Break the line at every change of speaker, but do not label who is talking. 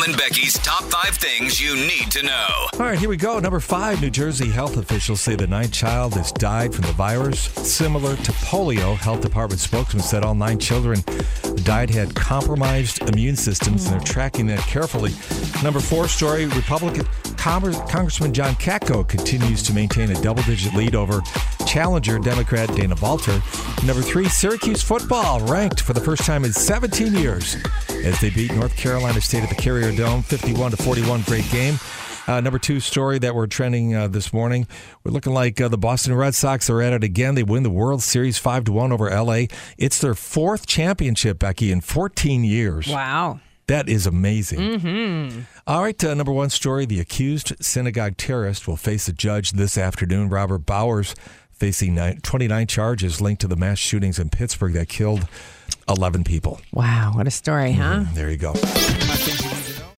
Tom and Becky's top five things you need to know.
All right, here we go. Number five New Jersey health officials say the ninth child has died from the virus. Similar to polio, health department spokesman said all nine children died had compromised immune systems, and they're tracking that carefully. Number four story Republican Congressman John Katko continues to maintain a double digit lead over challenger Democrat Dana Balter. Number three, Syracuse football ranked for the first time in 17 years as they beat North Carolina State at the Carrier Dome 51 to 41. Great game. Uh, number two story that we're trending uh, this morning. We're looking like uh, the Boston Red Sox are at it again. They win the World Series five to one over LA. It's their fourth championship, Becky, in 14 years.
Wow.
That is amazing. Mm-hmm. All right, uh, number one story: the accused synagogue terrorist will face a judge this afternoon. Robert Bowers facing 29 charges linked to the mass shootings in Pittsburgh that killed 11 people.
Wow, what a story, huh?
Mm, there you go.